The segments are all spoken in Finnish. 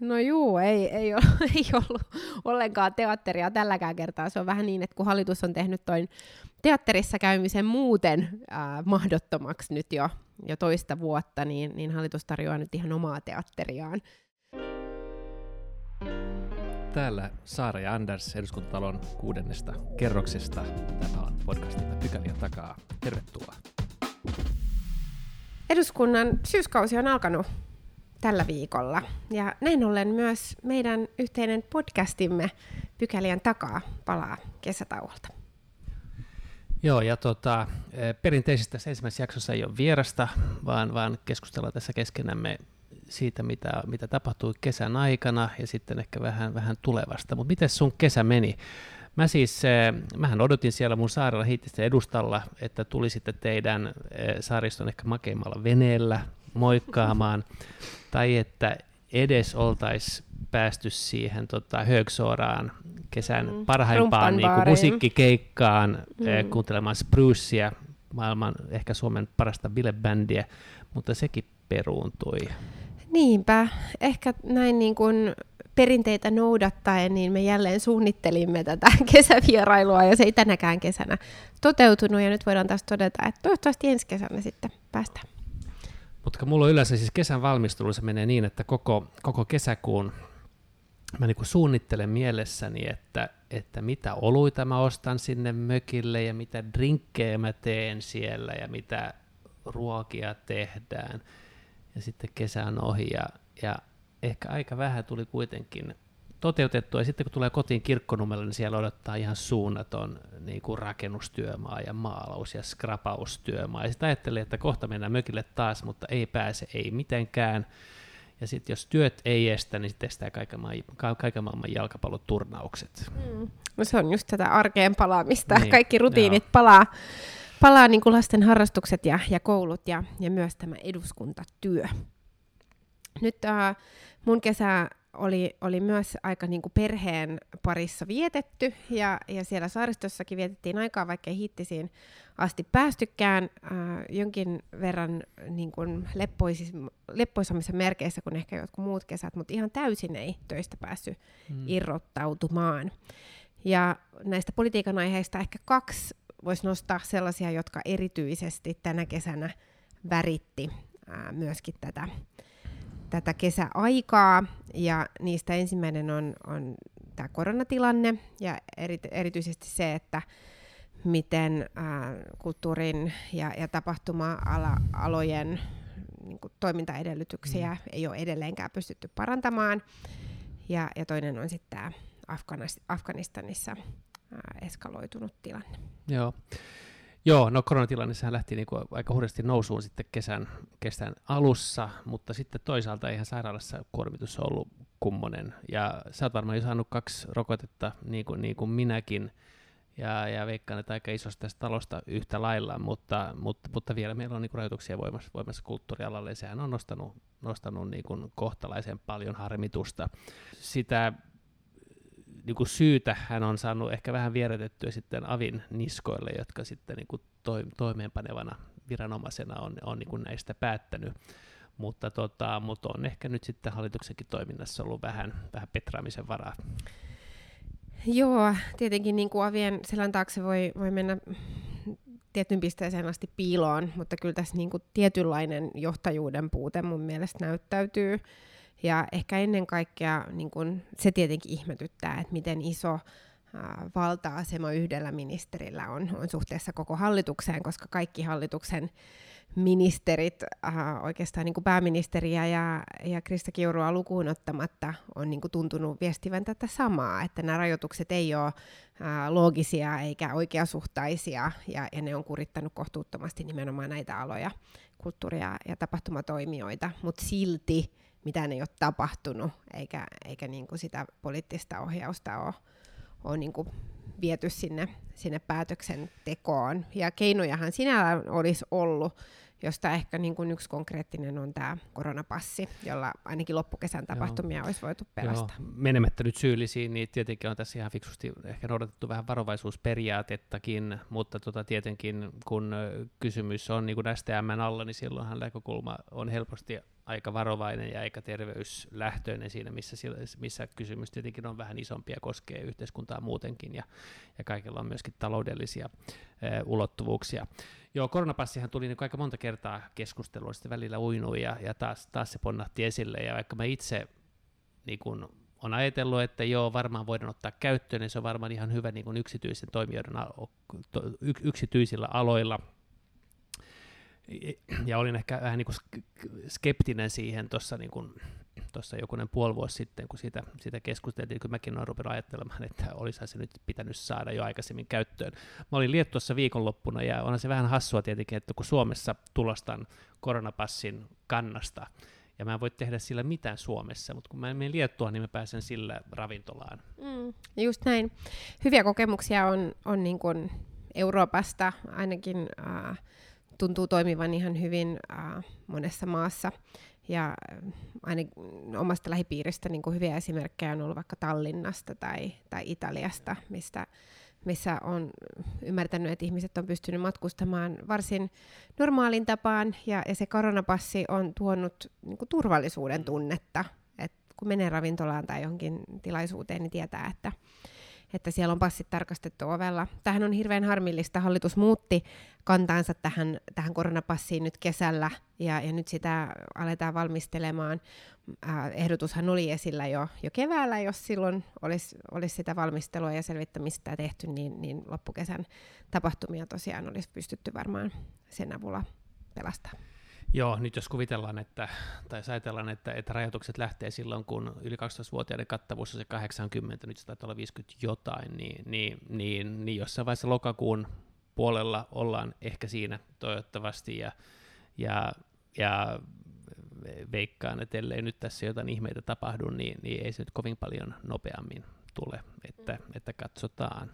No juu, ei, ei, ole, ei ollut ollenkaan teatteria tälläkään kertaa. Se on vähän niin, että kun hallitus on tehnyt toin teatterissa käymisen muuten äh, mahdottomaksi nyt jo, jo toista vuotta, niin, niin hallitus tarjoaa nyt ihan omaa teatteriaan. Täällä Saara ja Anders eduskuntatalon kuudennesta kerroksesta. Tämä on podcastimme Pykäliä takaa. Tervetuloa. Eduskunnan syyskausi on alkanut tällä viikolla. Ja näin ollen myös meidän yhteinen podcastimme Pykälien takaa palaa kesätauolta. Joo, ja tota, e, perinteisesti tässä ensimmäisessä jaksossa ei ole vierasta, vaan, vaan keskustellaan tässä keskenämme siitä, mitä, mitä tapahtui kesän aikana ja sitten ehkä vähän, vähän tulevasta. Mutta miten sun kesä meni? Mä siis, e, mähän odotin siellä mun saarella Hiittisten edustalla, että tulisitte teidän e, saariston ehkä makeimmalla veneellä moikkaamaan, tai että edes oltaisiin päästy siihen tota, Högsoraan kesän mm. parhaimpaan niin kuin, musiikkikeikkaan mm. kuuntelemaan Sprucea, maailman ehkä Suomen parasta bilebändiä, mutta sekin peruuntui. Niinpä, ehkä näin niin kuin perinteitä noudattaen, niin me jälleen suunnittelimme tätä kesävierailua, ja se ei tänäkään kesänä toteutunut, ja nyt voidaan taas todeta, että toivottavasti ensi kesänä sitten päästään. Mutta mulla on yleensä siis kesän valmistelu, se menee niin, että koko, koko kesäkuun mä niin suunnittelen mielessäni, että, että mitä oluita mä ostan sinne mökille ja mitä drinkkejä mä teen siellä ja mitä ruokia tehdään. Ja sitten kesä on ohi ja, ja ehkä aika vähän tuli kuitenkin toteutettua. Ja sitten kun tulee kotiin kirkkonummelle, niin siellä odottaa ihan suunnaton niin kuin rakennustyömaa ja maalaus- ja skrapaustyömaa. Ja sitten ajattelee, että kohta mennään mökille taas, mutta ei pääse, ei mitenkään. Ja sitten jos työt ei estä, niin sitten estää kaiken, maailman, kaiken maailman jalkapalloturnaukset. Mm. No se on just tätä arkeen palaamista. Niin, Kaikki rutiinit joo. palaa, palaa niin kuin lasten harrastukset ja, ja koulut ja, ja myös tämä eduskuntatyö. Nyt äh, mun kesä oli, oli myös aika niin kuin perheen parissa vietetty, ja, ja siellä saaristossakin vietettiin aikaa, vaikka ei hittisiin asti päästykään äh, jonkin verran niin kuin leppoisis, leppoisammissa merkeissä kuin ehkä jotkut muut kesät, mutta ihan täysin ei töistä päässyt mm. irrottautumaan. Ja näistä politiikan aiheista ehkä kaksi voisi nostaa sellaisia, jotka erityisesti tänä kesänä väritti äh, myöskin tätä tätä kesäaikaa, ja niistä ensimmäinen on, on tämä koronatilanne, ja eri, erityisesti se, että miten ää, kulttuurin ja, ja tapahtuma-alojen niin kuin, toimintaedellytyksiä mm. ei ole edelleenkään pystytty parantamaan. Ja, ja toinen on sitten tämä Afganistanissa ää, eskaloitunut tilanne. Joo. Joo, no koronatilanne sehän lähti niin kuin aika hurjasti nousuun sitten kesän, kesän alussa, mutta sitten toisaalta eihän sairaalassa kuormitus ollut kummonen. Ja sä oot varmaan jo saanut kaksi rokotetta, niin kuin, niin kuin minäkin, ja, ja veikkaan, että aika isosta tästä talosta yhtä lailla, mutta, mutta, mutta vielä meillä on niin kuin rajoituksia voimassa, voimassa kulttuurialalle, ja sehän on nostanut, nostanut niin kuin kohtalaisen paljon harmitusta. Sitä niin kuin syytä hän on saanut ehkä vähän vierätettyä sitten Avin niskoille, jotka sitten niin kuin to, toimeenpanevana viranomaisena on, on niin kuin näistä päättänyt. Mutta, tota, mutta on ehkä nyt sitten hallituksenkin toiminnassa ollut vähän, vähän petraamisen varaa. Joo, tietenkin niin kuin avien selän taakse voi, voi mennä tietyn pisteeseen asti piiloon, mutta kyllä tässä niin kuin tietynlainen johtajuuden puute mun mielestä näyttäytyy. Ja ehkä ennen kaikkea niin kun, se tietenkin ihmetyttää, että miten iso valta-asema yhdellä ministerillä on, on suhteessa koko hallitukseen, koska kaikki hallituksen ministerit, äh, oikeastaan niin kuin pääministeriä ja, ja Krista Kiurua lukuun ottamatta, on niin kuin tuntunut viestivän tätä samaa, että nämä rajoitukset ei ole äh, loogisia eikä oikeasuhtaisia, ja, ja ne on kurittanut kohtuuttomasti nimenomaan näitä aloja, kulttuuria ja tapahtumatoimijoita, mutta silti mitään ei ole tapahtunut, eikä, eikä niin kuin sitä poliittista ohjausta ole, ole niin kuin viety sinne, sinne päätöksentekoon. Ja keinojahan sinällään olisi ollut, josta ehkä niin kuin yksi konkreettinen on tämä koronapassi, jolla ainakin loppukesän tapahtumia Joo. olisi voitu pelastaa. Joo. Menemättä nyt syyllisiin, niin tietenkin on tässä ihan fiksusti ehkä noudatettu vähän varovaisuusperiaatettakin, mutta tota, tietenkin kun kysymys on niin kuin STM alla, niin silloinhan näkökulma on helposti aika varovainen ja aika terveyslähtöinen siinä, missä, missä kysymys tietenkin on vähän isompi ja koskee yhteiskuntaa muutenkin ja, ja kaikilla on myöskin taloudellisia e, ulottuvuuksia. Joo, koronapassihan tuli niin aika monta kertaa keskustelua, sitten välillä uinui ja, ja taas, taas se ponnahti esille ja vaikka mä itse niin kun, on ajatellut, että joo, varmaan voidaan ottaa käyttöön, niin se on varmaan ihan hyvä niin kuin yksityisen toimijoiden yksityisillä aloilla – ja olin ehkä vähän niin kuin skeptinen siihen tuossa niin kuin, tuossa jokunen puoli vuosi sitten, kun siitä, siitä keskusteltiin, kun mäkin olen rupenut ajattelemaan, että olisihan se nyt pitänyt saada jo aikaisemmin käyttöön. Mä olin Liettuassa viikonloppuna, ja onhan se vähän hassua tietenkin, että kun Suomessa tulostan koronapassin kannasta, ja mä en voi tehdä sillä mitään Suomessa, mutta kun mä menen Liettua, niin mä pääsen sillä ravintolaan. Mm, just näin. Hyviä kokemuksia on, on niin kuin Euroopasta, ainakin äh, tuntuu toimivan ihan hyvin äh, monessa maassa. Ja äh, aina omasta lähipiiristä niin kuin hyviä esimerkkejä on ollut vaikka Tallinnasta tai, tai Italiasta, mistä, missä on ymmärtänyt, että ihmiset on pystynyt matkustamaan varsin normaalin tapaan, ja, ja se koronapassi on tuonut niin kuin turvallisuuden tunnetta. Et kun menee ravintolaan tai johonkin tilaisuuteen, niin tietää, että, että siellä on passit tarkastettu ovella. Tähän on hirveän harmillista. Hallitus muutti kantaansa tähän, tähän koronapassiin nyt kesällä, ja, ja nyt sitä aletaan valmistelemaan. Äh, ehdotushan oli esillä jo, jo keväällä, jos silloin olisi, olisi sitä valmistelua ja selvittämistä tehty, niin, niin loppukesän tapahtumia tosiaan olisi pystytty varmaan sen avulla pelastamaan. Joo, nyt jos kuvitellaan, että, tai ajatellaan, että, että rajoitukset lähtee silloin, kun yli 12-vuotiaiden kattavuus on se 80, nyt se taitaa olla 50 jotain, niin, niin, niin, niin jossain vaiheessa lokakuun puolella ollaan ehkä siinä toivottavasti, ja, ja, ja veikkaan, että ellei nyt tässä jotain ihmeitä tapahdu, niin, niin ei se nyt kovin paljon nopeammin tule, että, että katsotaan.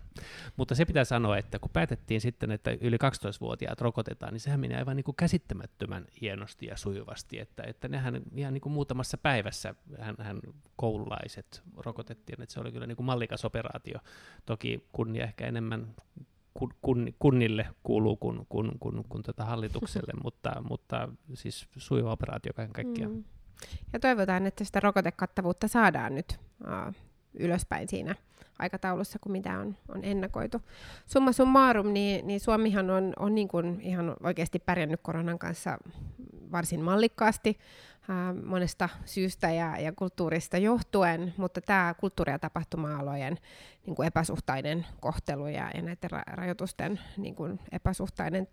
Mutta se pitää sanoa, että kun päätettiin sitten, että yli 12-vuotiaat rokotetaan, niin sehän menee aivan niin kuin käsittämättömän hienosti ja sujuvasti, että, että nehän ihan niin kuin muutamassa päivässä hän, hän koululaiset rokotettiin, että se oli kyllä niin kuin mallikas operaatio. Toki kunnia ehkä enemmän kun, kunnille kuuluu kuin, kuin, kuin, kuin tätä hallitukselle, mutta, mutta siis sujuva operaatio kaiken kaikkiaan. Mm. Ja toivotaan, että sitä rokotekattavuutta saadaan nyt uh, ylöspäin siinä aikataulussa kuin mitä on, on ennakoitu. Summa summarum, niin, niin Suomihan on, on niin kuin ihan oikeasti pärjännyt koronan kanssa varsin mallikkaasti monesta syystä ja, ja kulttuurista johtuen, mutta tämä kulttuuri- ja tapahtuma-alojen niin kuin epäsuhtainen kohtelu ja, ja näiden ra- rajoitusten niin kuin epäsuhtainen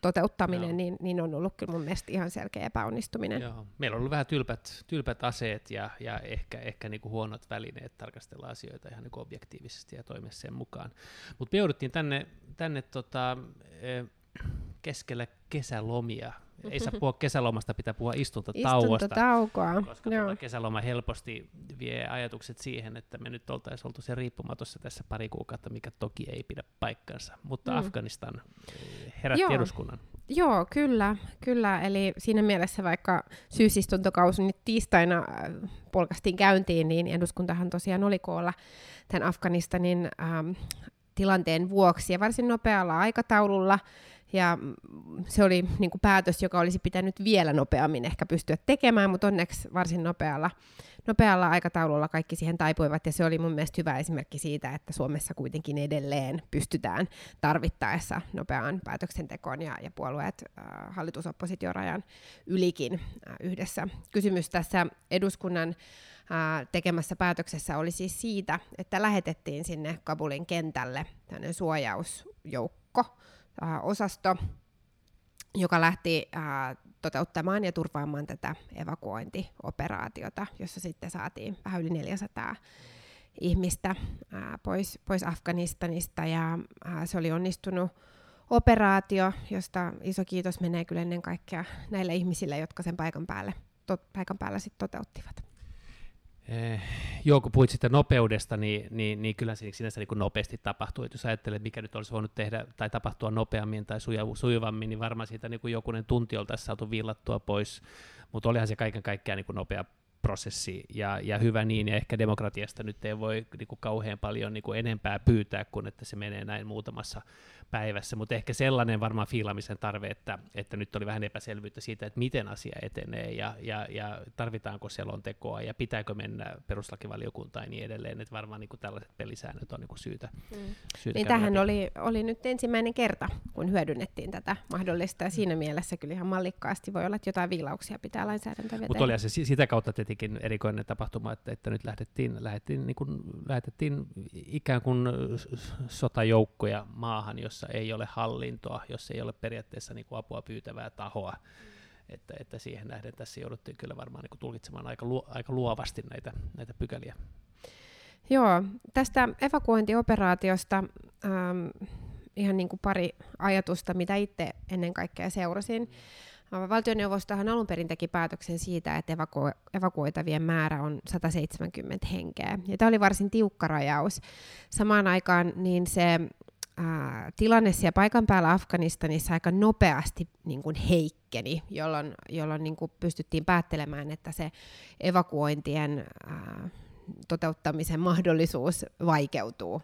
toteuttaminen, niin, niin on ollut kyllä mun mielestä ihan selkeä epäonnistuminen. Joo. Meillä on ollut vähän tylpät, tylpät aseet ja, ja ehkä, ehkä niin kuin huonot välineet tarkastella asioita ihan niin kuin objektiivisesti ja toimia sen mukaan. Mutta me jouduttiin tänne, tänne tota, keskellä kesälomia ei saa puhua kesälomasta, pitää puhua istuntotauosta. Istuntotaukoa. Koska tuota kesäloma helposti vie ajatukset siihen, että me nyt oltaisiin oltu se riippumatossa tässä pari kuukautta, mikä toki ei pidä paikkansa. Mutta mm. Afganistan eh, herätti Joo. eduskunnan. Joo, kyllä, kyllä. Eli siinä mielessä vaikka syysistuntokausi nyt tiistaina äh, polkastiin käyntiin, niin eduskuntahan tosiaan oli koolla tämän Afganistanin ähm, tilanteen vuoksi ja varsin nopealla aikataululla. Ja se oli niin kuin päätös, joka olisi pitänyt vielä nopeammin ehkä pystyä tekemään, mutta onneksi varsin nopealla, nopealla aikataululla kaikki siihen taipuivat. Ja se oli mun mielestä hyvä esimerkki siitä, että Suomessa kuitenkin edelleen pystytään tarvittaessa nopeaan päätöksentekoon ja, ja puolueet äh, hallitusoppositiorajan ylikin äh, yhdessä. Kysymys tässä eduskunnan äh, tekemässä päätöksessä oli siis siitä, että lähetettiin sinne Kabulin kentälle tämmöinen suojausjoukko, osasto, joka lähti äh, toteuttamaan ja turvaamaan tätä evakuointioperaatiota, jossa sitten saatiin vähän yli 400 ihmistä äh, pois, pois Afganistanista ja äh, se oli onnistunut operaatio, josta iso kiitos menee kyllä ennen kaikkea näille ihmisille, jotka sen paikan, päälle, to, paikan päällä sit toteuttivat. Eh, joo, kun puhuit sitä nopeudesta, niin, niin, niin kyllä sinänsä niin nopeasti tapahtuu. Et jos ajattelee, mikä nyt olisi voinut tehdä tai tapahtua nopeammin tai sujuvammin, niin varmaan siitä niin kuin jokunen tunti oltaisiin saatu villattua pois. Mutta olihan se kaiken kaikkiaan niin nopea prosessi ja, ja hyvä niin, ja ehkä demokratiasta nyt ei voi niin kuin kauhean paljon niin kuin enempää pyytää, kun että se menee näin muutamassa päivässä, mutta ehkä sellainen varmaan fiilamisen tarve, että, että nyt oli vähän epäselvyyttä siitä, että miten asia etenee ja, ja, ja tarvitaanko selontekoa ja pitääkö mennä peruslakivaliokuntaan ja niin edelleen, että varmaan niin kuin tällaiset pelisäännöt on niin kuin syytä, mm. syytä Niin tähän oli, oli nyt ensimmäinen kerta, kun hyödynnettiin tätä mahdollista. Ja siinä mielessä kyllä ihan mallikkaasti voi olla, että jotain viilauksia pitää lainsäädäntöä vetää. Mutta oli se sitä kautta tietenkin erikoinen tapahtuma, että, että nyt lähdettiin, lähdettiin, niin kuin, lähetettiin ikään kuin sotajoukkoja maahan, jossa jossa ei ole hallintoa, jos ei ole periaatteessa niin kuin apua pyytävää tahoa. Että, että siihen nähden tässä jouduttiin kyllä varmaan niin kuin tulkitsemaan aika, lu, aika luovasti näitä, näitä pykäliä. Joo, tästä evakuointioperaatiosta ähm, ihan niin kuin pari ajatusta, mitä itse ennen kaikkea seurasin. Valtioneuvostohan alun perin teki päätöksen siitä, että evaku- evakuoitavien määrä on 170 henkeä. Ja tämä oli varsin tiukka rajaus. Samaan aikaan niin se ää, tilanne siellä paikan päällä Afganistanissa aika nopeasti niin kuin heikkeni, jolloin, jolloin niin kuin pystyttiin päättelemään, että se evakuointien ää, toteuttamisen mahdollisuus vaikeutuu.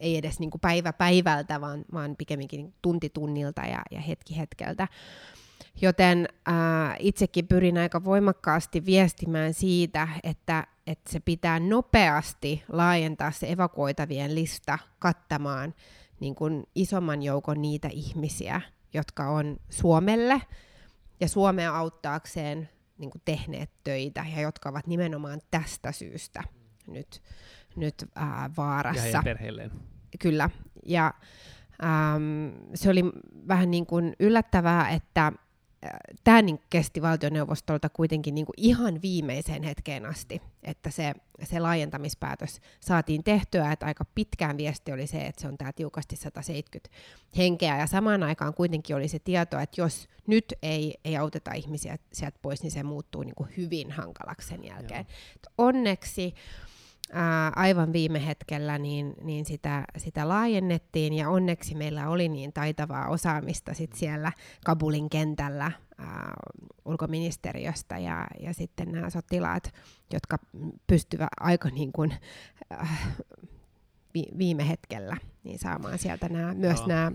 Ei edes niin kuin päivä päivältä, vaan, vaan pikemminkin tunti tunnilta ja, ja hetki hetkeltä. Joten ää, itsekin pyrin aika voimakkaasti viestimään siitä, että, että se pitää nopeasti laajentaa se evakuoitavien lista kattamaan niin kuin isomman joukon niitä ihmisiä, jotka on Suomelle ja Suomea auttaakseen niin kuin tehneet töitä ja jotka ovat nimenomaan tästä syystä nyt, nyt ää, vaarassa. Ja perheelleen. Kyllä. Ja äm, se oli vähän niin kuin yllättävää, että tämä niin kesti valtioneuvostolta kuitenkin niin kuin ihan viimeiseen hetkeen asti, että se, se laajentamispäätös saatiin tehtyä, että aika pitkään viesti oli se, että se on tämä tiukasti 170 henkeä, ja samaan aikaan kuitenkin oli se tieto, että jos nyt ei, ei auteta ihmisiä sieltä pois, niin se muuttuu niin kuin hyvin hankalaksi sen jälkeen. Onneksi ää, aivan viime hetkellä niin, niin sitä, sitä laajennettiin. Ja onneksi meillä oli niin taitavaa osaamista sit siellä Kabulin kentällä ää, ulkoministeriöstä. Ja, ja sitten nämä sotilaat, jotka pystyvät aika niin kuin, äh, vi, viime hetkellä niin saamaan sieltä nämä, myös nämä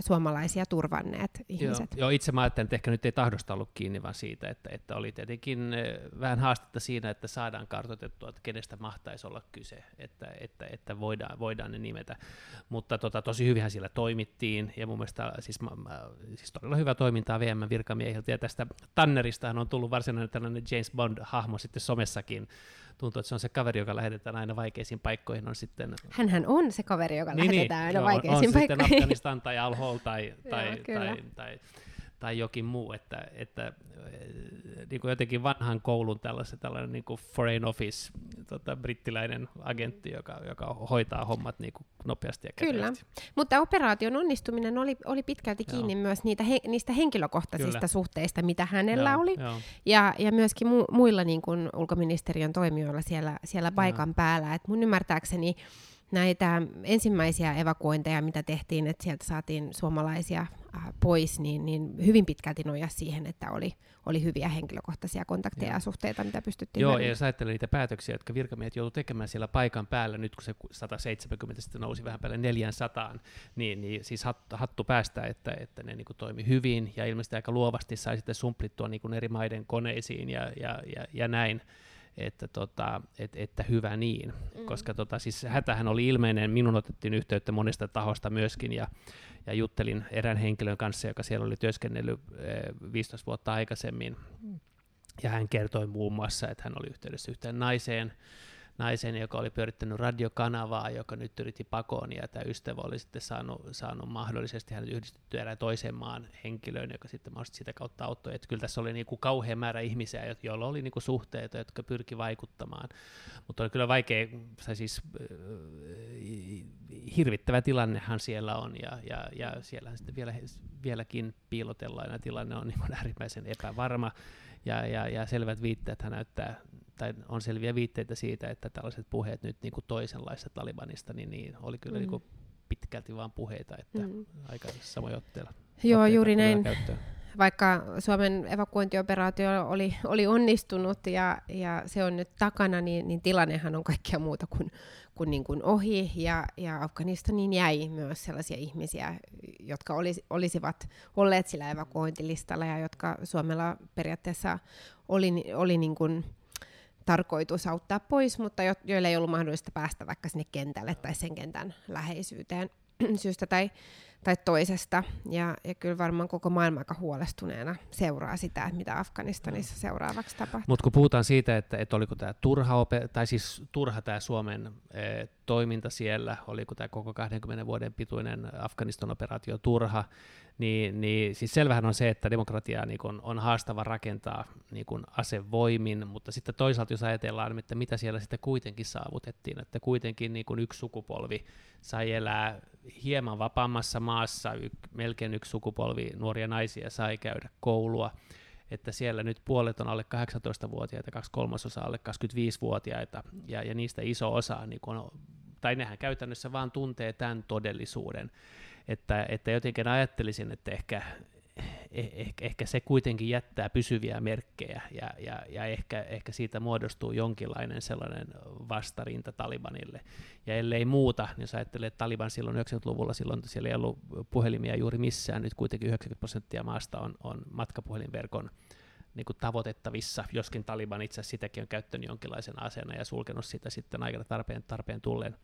suomalaisia turvanneet ihmiset. Joo, joo itse mä ajattelin, että ehkä nyt ei tahdosta ollut kiinni, vaan siitä, että, että oli tietenkin vähän haastetta siinä, että saadaan kartoitettua, että kenestä mahtaisi olla kyse, että, että, että voidaan, voidaan ne nimetä. Mutta tota, tosi hyvinhän siellä toimittiin, ja mun mielestä siis, mä, mä, siis todella hyvä toimintaa VM virkamiehiltä, ja tästä Tanneristahan on tullut varsinainen tällainen James Bond-hahmo sitten somessakin, tuntuu, että se on se kaveri, joka lähetetään aina vaikeisiin paikkoihin, on sitten... Hänhän on se kaveri, joka niin, lähetetään niin, aina joo, vaikeisiin on, paikkoihin. On sitten Afganistan tai Al-Hol tai, tai, joo, tai, tai, tai jokin muu, että, että niin kuin jotenkin vanhan koulun tällainen, tällainen niin kuin foreign office, tota, brittiläinen agentti, joka, joka hoitaa hommat niin kuin nopeasti ja Kyllä, mutta operaation onnistuminen oli, oli pitkälti kiinni Joo. myös niitä he, niistä henkilökohtaisista Kyllä. suhteista, mitä hänellä Joo, oli, jo. Ja, ja myöskin mu, muilla niin kuin ulkoministeriön toimijoilla siellä, siellä paikan Joo. päällä. Et mun ymmärtääkseni näitä ensimmäisiä evakuointeja, mitä tehtiin, että sieltä saatiin suomalaisia pois, niin, niin hyvin pitkälti noja siihen, että oli, oli hyviä henkilökohtaisia kontakteja ja suhteita, mitä pystyttiin Joo, ja jos ajattelee niitä päätöksiä, jotka virkamiehet joutuivat tekemään siellä paikan päällä, nyt kun se 170 sitten nousi vähän päälle 400, niin, niin siis hattu, hattu päästä, että, että ne niin kuin toimi hyvin, ja ilmeisesti aika luovasti sai sitten sumplittua niin kuin eri maiden koneisiin ja, ja, ja, ja näin että, tota, et, että hyvä niin, mm. koska tota, siis hätähän oli ilmeinen, minun otettiin yhteyttä monesta tahosta myöskin, ja, ja juttelin erään henkilön kanssa, joka siellä oli työskennellyt 15 vuotta aikaisemmin, mm. ja hän kertoi muun muassa, että hän oli yhteydessä yhteen naiseen, naisen, joka oli pyörittänyt radiokanavaa, joka nyt yritti pakoon, ja tämä ystävä oli sitten saanut, saanut mahdollisesti hänet yhdistettyä erään toisen maan henkilöön, joka sitten mahdollisesti sitä kautta auttoi. Että kyllä tässä oli niin kuin kauhean määrä ihmisiä, joilla oli niin kuin suhteita, jotka pyrki vaikuttamaan. Mutta oli kyllä vaikea, siis äh, hirvittävä tilannehan siellä on, ja, ja, ja siellä sitten vielä, vieläkin piilotellaan, ja tilanne on niin äärimmäisen epävarma, ja, ja, ja selvät viitteet hän näyttää tai on selviä viitteitä siitä, että tällaiset puheet nyt niin kuin toisenlaista Talibanista, niin, niin oli kyllä mm. niin kuin pitkälti vain puheita, että mm. aika samoja otteella. Joo, juuri näin. vaikka Suomen evakuointioperaatio oli, oli onnistunut ja, ja se on nyt takana, niin, niin tilannehan on kaikkea muuta kuin, kuin, niin kuin ohi. Ja, ja Afganistaniin jäi myös sellaisia ihmisiä, jotka olisi, olisivat olleet sillä evakuointilistalla ja jotka Suomella periaatteessa oli, oli niin kuin tarkoitus auttaa pois, mutta jo, joille ei ollut mahdollista päästä vaikka sinne kentälle tai sen kentän läheisyyteen syystä tai tai toisesta. Ja, ja kyllä varmaan koko maailma aika huolestuneena seuraa sitä, että mitä Afganistanissa mm. seuraavaksi tapahtuu. Mutta kun puhutaan siitä, että, että oliko tämä turha, ope- tai siis turha tämä Suomen e, toiminta siellä, oliko tämä koko 20 vuoden pituinen Afganistan-operaatio turha, niin, niin siis selvähän on se, että demokratiaa niin kun on haastava rakentaa niin kun asevoimin, mutta sitten toisaalta jos ajatellaan, että mitä siellä sitten kuitenkin saavutettiin, että kuitenkin niin kun yksi sukupolvi sai elää hieman vapaammassa maassa, y- melkein yksi sukupolvi nuoria naisia sai käydä koulua, että siellä nyt puolet on alle 18-vuotiaita, kaksi kolmasosaa alle 25-vuotiaita, ja, ja niistä iso osa, niin kun, tai nehän käytännössä vaan tuntee tämän todellisuuden, että, että jotenkin ajattelisin, että ehkä, ehkä, ehkä se kuitenkin jättää pysyviä merkkejä ja, ja, ja ehkä, ehkä siitä muodostuu jonkinlainen sellainen vastarinta Talibanille. Ja ellei muuta, niin jos ajattelee, että Taliban silloin 90-luvulla, silloin siellä ei ollut puhelimia juuri missään, nyt kuitenkin 90 prosenttia maasta on, on matkapuhelinverkon niin kuin tavoitettavissa, joskin Taliban itse asiassa sitäkin on käyttänyt jonkinlaisen asena ja sulkenut sitä sitten aikana tarpeen, tarpeen tulleen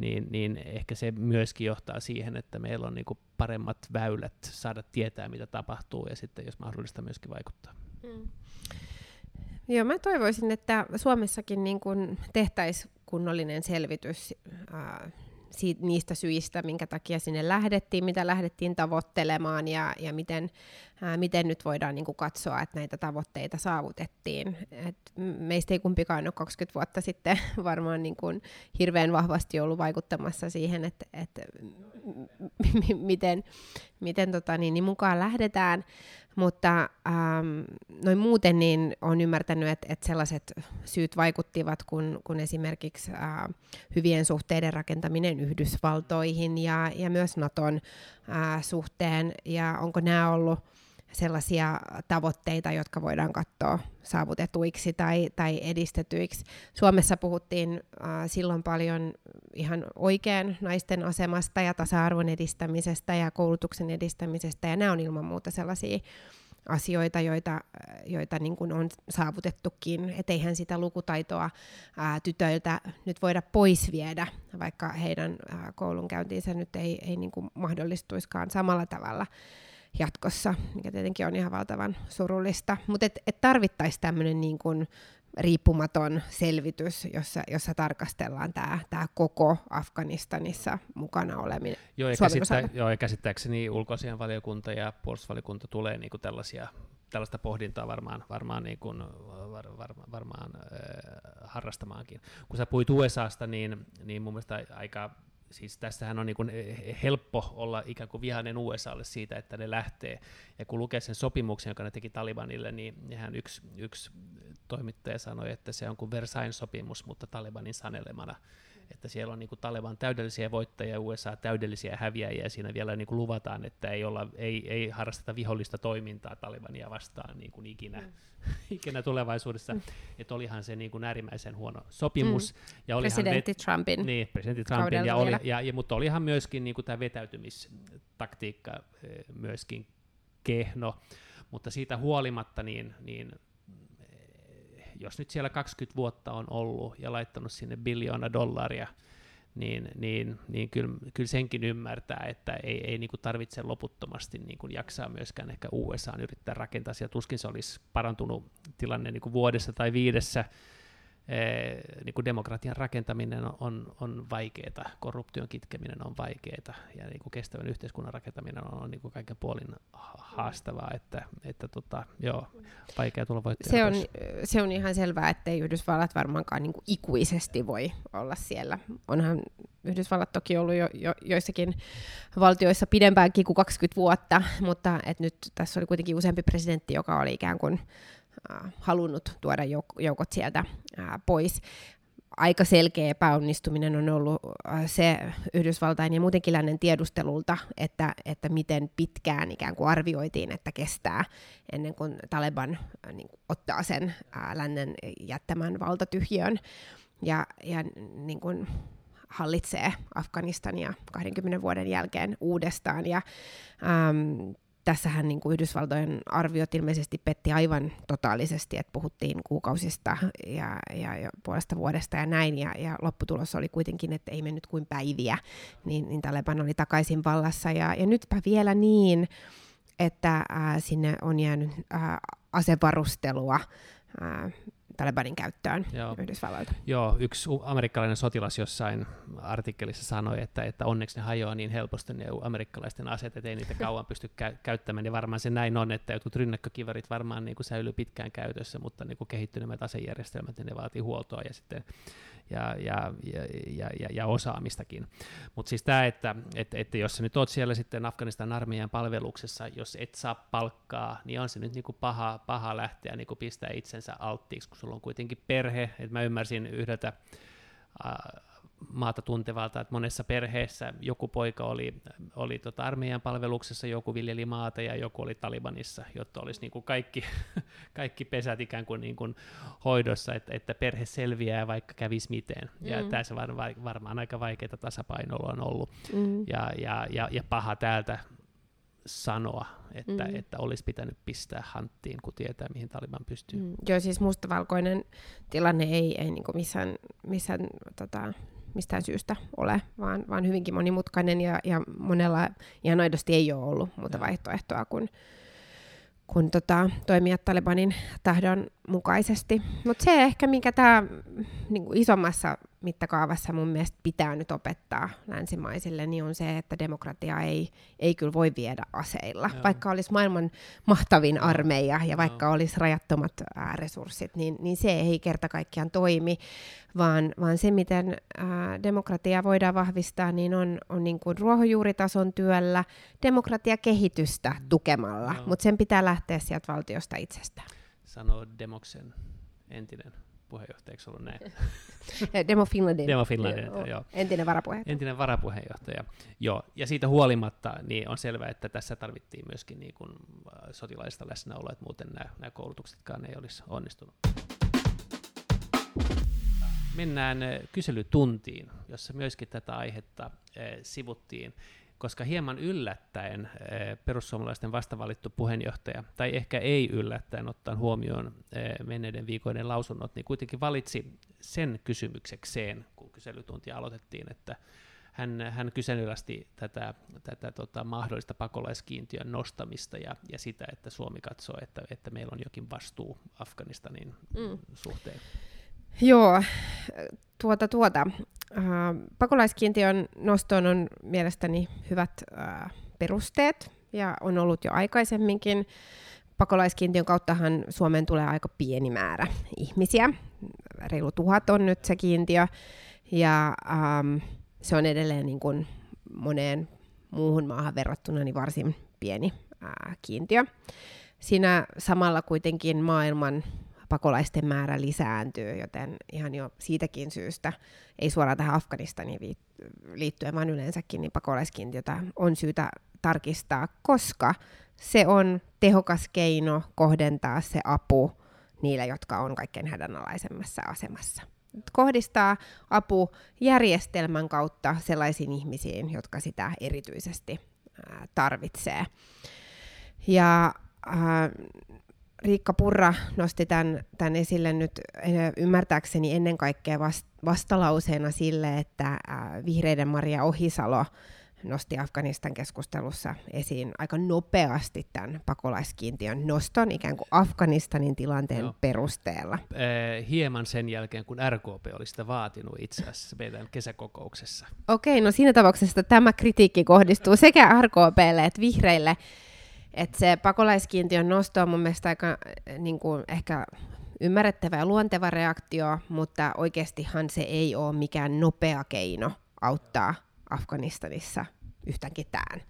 niin, niin ehkä se myöskin johtaa siihen, että meillä on niinku paremmat väylät saada tietää, mitä tapahtuu, ja sitten jos mahdollista myöskin vaikuttaa. Mm. Joo, mä toivoisin, että Suomessakin niin kun tehtäisiin kunnollinen selvitys ää, siitä, niistä syistä, minkä takia sinne lähdettiin, mitä lähdettiin tavoittelemaan ja, ja miten, ää, miten nyt voidaan niin kuin katsoa, että näitä tavoitteita saavutettiin. Et meistä ei kumpikaan ole 20 vuotta sitten varmaan niin kuin hirveän vahvasti ollut vaikuttamassa siihen, että, että miten, miten tota, niin, niin mukaan lähdetään, mutta ähm, noin muuten niin olen ymmärtänyt, että, että sellaiset syyt vaikuttivat, kun, kun esimerkiksi äh, hyvien suhteiden rakentaminen Yhdysvaltoihin ja, ja myös Naton äh, suhteen, ja onko nämä ollut sellaisia tavoitteita, jotka voidaan katsoa saavutetuiksi tai, tai edistetyiksi. Suomessa puhuttiin äh, silloin paljon ihan oikein naisten asemasta ja tasa-arvon edistämisestä ja koulutuksen edistämisestä, ja nämä on ilman muuta sellaisia asioita, joita, joita niin kuin on saavutettukin, etteihän sitä lukutaitoa ää, tytöiltä nyt voida pois viedä, vaikka heidän ää, koulunkäyntinsä nyt ei, ei niin kuin mahdollistuiskaan samalla tavalla jatkossa, mikä tietenkin on ihan valtavan surullista. Mutta et, et tarvittaisiin tämmöinen niin kuin riippumaton selvitys, jossa, jossa tarkastellaan tämä tää koko Afganistanissa mukana oleminen. Joo, ja, käsittä, joo, ja käsittääkseni ulkoasian valiokunta ja puolustusvaliokunta tulee niinku tällaisia tällaista pohdintaa varmaan, varmaan, niin kuin, var, var, varmaan äh, harrastamaankin. Kun sä puhuit USAsta, niin, niin mun mielestä aika siis tässähän on niin helppo olla ikään kuin vihainen USAlle siitä, että ne lähtee. Ja kun lukee sen sopimuksen, joka ne teki Talibanille, niin hän yksi, yksi toimittaja sanoi, että se on kuin Versailles sopimus, mutta Talibanin sanelemana että siellä on niin kuin Taleban täydellisiä voittajia, USA täydellisiä häviäjiä, ja siinä vielä niin kuin luvataan, että ei, olla, ei, ei harrasteta vihollista toimintaa Talibania vastaan niin kuin ikinä, mm. ikinä tulevaisuudessa. Mm. Että olihan se niin kuin äärimmäisen huono sopimus. Mm. Ja olihan presidentti vet- Trumpin. Niin, presidentti Trumpin, ja, oli, ja, ja, mutta olihan myöskin niin kuin tämä vetäytymistaktiikka eh, myöskin kehno, mutta siitä huolimatta niin, niin jos nyt siellä 20 vuotta on ollut ja laittanut sinne biljoona dollaria, niin, niin, niin kyllä, kyllä senkin ymmärtää, että ei, ei niin kuin tarvitse loputtomasti niin kuin jaksaa myöskään ehkä USA yrittää rakentaa, ja tuskin se olisi parantunut tilanne niin kuin vuodessa tai viidessä, niin kuin demokratian rakentaminen on, on, on vaikeaa, korruption kitkeminen on vaikeaa ja niin kuin kestävän yhteiskunnan rakentaminen on, on niin kuin kaiken puolin haastavaa, että, että tota, joo, vaikea tulla se on, se on ihan selvää, että Yhdysvallat varmaankaan niin kuin ikuisesti voi olla siellä. Onhan Yhdysvallat toki ollut jo, jo, joissakin valtioissa pidempäänkin kuin 20 vuotta, mutta et nyt tässä oli kuitenkin useampi presidentti, joka oli ikään kuin halunnut tuoda joukot sieltä pois. aika selkeä epäonnistuminen on ollut se Yhdysvaltain ja muutenkin lännen tiedustelulta, että, että miten pitkään ikään kuin arvioitiin, että kestää ennen kuin Taleban niin kuin ottaa sen ää, lännen jättämän valtatyhjön ja, ja niin kuin hallitsee Afganistania 20 vuoden jälkeen uudestaan. Ja, äm, tässähän niin kuin Yhdysvaltojen arviot ilmeisesti petti aivan totaalisesti, että puhuttiin kuukausista ja, ja, ja puolesta vuodesta ja näin, ja, ja lopputulos oli kuitenkin, että ei mennyt kuin päiviä, niin, niin Taleban oli takaisin vallassa, ja, ja nytpä vielä niin, että ää, sinne on jäänyt ää, asevarustelua ää, Talebanin käyttöön Joo. Yhdysvalloilta. Joo, yksi amerikkalainen sotilas jossain artikkelissa sanoi, että, että onneksi ne hajoaa niin helposti ne amerikkalaisten aseet, että ei niitä kauan pysty kä- käyttämään, ja varmaan se näin on, että jotkut rynnäkkökiverit varmaan niin kuin säilyy pitkään käytössä, mutta niin kuin kehittyneemmät asejärjestelmät, niin ne vaatii huoltoa, ja sitten ja, ja, ja, ja, ja, osaamistakin. Mutta siis tämä, että, että, että jos sä nyt oot siellä sitten Afganistan armeijan palveluksessa, jos et saa palkkaa, niin on se nyt niinku paha, paha lähteä niinku pistää itsensä alttiiksi, kun sulla on kuitenkin perhe. Et mä ymmärsin yhdeltä maata tuntevalta, että monessa perheessä joku poika oli, oli tota armeijan palveluksessa, joku viljeli maata ja joku oli Talibanissa, jotta olisi niin kuin kaikki, kaikki pesät ikään kuin, niin kuin hoidossa, että, että perhe selviää vaikka kävisi miten. Mm. Ja tässä var, varmaan aika vaikeita tasapainoa on ollut. Mm. Ja, ja, ja, ja paha täältä sanoa, että, mm. että olisi pitänyt pistää hanttiin, kun tietää, mihin Taliban pystyy. Mm. Joo, siis mustavalkoinen tilanne ei, ei niin missään, missään tota, mistään syystä ole, vaan, vaan hyvinkin monimutkainen ja, ja monella ihan aidosti ei ole ollut muuta vaihtoehtoa kuin, kuin tota, toimia Talibanin tahdon mukaisesti. Mutta se ehkä, mikä tämä niin isommassa mittakaavassa mun mielestä pitää nyt opettaa länsimaisille, niin on se, että demokratia ei, ei kyllä voi viedä aseilla. Joo. Vaikka olisi maailman mahtavin armeija ja vaikka Joo. olisi rajattomat ää, resurssit, niin, niin se ei kerta kaikkiaan toimi, vaan, vaan se, miten ää, demokratia voidaan vahvistaa, niin on, on niin kuin ruohonjuuritason työllä demokratiakehitystä tukemalla, mutta sen pitää lähteä sieltä valtiosta itsestään. Sanoo Demoksen entinen puheenjohtajaksi ollut näin? Demo Finlandin. Demo Finlandin, joo. joo. Entinen varapuheenjohtaja. Entinen varapuheenjohtaja, joo. Ja siitä huolimatta niin on selvää, että tässä tarvittiin myöskin niin kuin äh, sotilaista läsnäoloa, että muuten nämä, nämä koulutuksetkaan ei olisi onnistunut. Mennään äh, kyselytuntiin, jossa myöskin tätä aihetta äh, sivuttiin koska hieman yllättäen eh, perussuomalaisten vastavalittu puheenjohtaja, tai ehkä ei yllättäen ottaen huomioon eh, menneiden viikoiden lausunnot, niin kuitenkin valitsi sen kysymyksekseen, kun kyselytunti aloitettiin, että hän, hän kyseenalaisti tätä, tätä tota, mahdollista pakolaiskiintiön nostamista ja, ja sitä, että Suomi katsoo, että, että meillä on jokin vastuu Afganistanin mm. suhteen. Joo, tuota, tuota. Äh, pakolaiskiintiön nostoon on mielestäni hyvät äh, perusteet ja on ollut jo aikaisemminkin. Pakolaiskiintiön kauttahan Suomeen tulee aika pieni määrä ihmisiä. Reilu tuhat on nyt se kiintiö ja ähm, se on edelleen niin kuin moneen muuhun maahan verrattuna niin varsin pieni äh, kiintiö. Siinä samalla kuitenkin maailman pakolaisten määrä lisääntyy, joten ihan jo siitäkin syystä, ei suoraan tähän Afganistaniin liittyen, vaan yleensäkin, niin pakolaiskiintiötä on syytä tarkistaa, koska se on tehokas keino kohdentaa se apu niille, jotka on kaikkein hädänalaisemmassa asemassa. Kohdistaa apu järjestelmän kautta sellaisiin ihmisiin, jotka sitä erityisesti tarvitsee. Ja äh, Riikka Purra nosti tämän, tämän esille nyt eh, ymmärtääkseni ennen kaikkea vastalauseena sille, että vihreiden Maria Ohisalo nosti Afganistan keskustelussa esiin aika nopeasti tämän pakolaiskiintiön noston ikään kuin Afganistanin tilanteen Joo. perusteella. Eh, hieman sen jälkeen, kun RKP oli sitä vaatinut itse asiassa meidän kesäkokouksessa. Okei, no siinä tapauksessa tämä kritiikki kohdistuu sekä RKPlle että vihreille. Et se pakolaiskiintiön nosto on mun mielestä aika niin kuin ehkä ymmärrettävä ja luonteva reaktio, mutta oikeastihan se ei ole mikään nopea keino auttaa Afganistanissa yhtään ketään.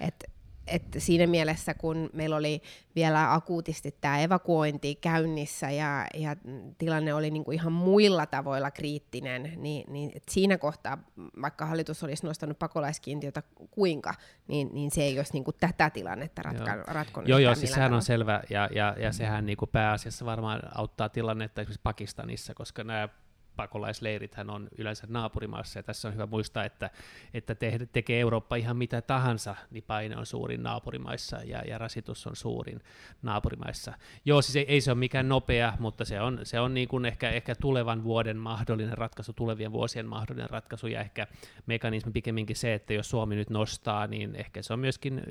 Et, et siinä mielessä, kun meillä oli vielä akuutisti tämä evakuointi käynnissä ja, ja tilanne oli niinku ihan muilla tavoilla kriittinen, niin, niin et siinä kohtaa, vaikka hallitus olisi nostanut pakolaiskiintiötä kuinka, niin, niin se ei olisi niinku tätä tilannetta ratka- joo. ratkonut. Joo, joo, siis sehän on selvä, ja, ja, ja sehän niinku pääasiassa varmaan auttaa tilannetta esimerkiksi Pakistanissa, koska nämä pakolaisleirithän on yleensä naapurimaassa, ja tässä on hyvä muistaa, että, että te, tekee Eurooppa ihan mitä tahansa, niin paine on suurin naapurimaissa, ja, ja rasitus on suurin naapurimaissa. Joo, siis ei, ei se ole mikään nopea, mutta se on, se on niin kuin ehkä, ehkä tulevan vuoden mahdollinen ratkaisu, tulevien vuosien mahdollinen ratkaisu, ja ehkä mekanismi pikemminkin se, että jos Suomi nyt nostaa, niin ehkä se on myöskin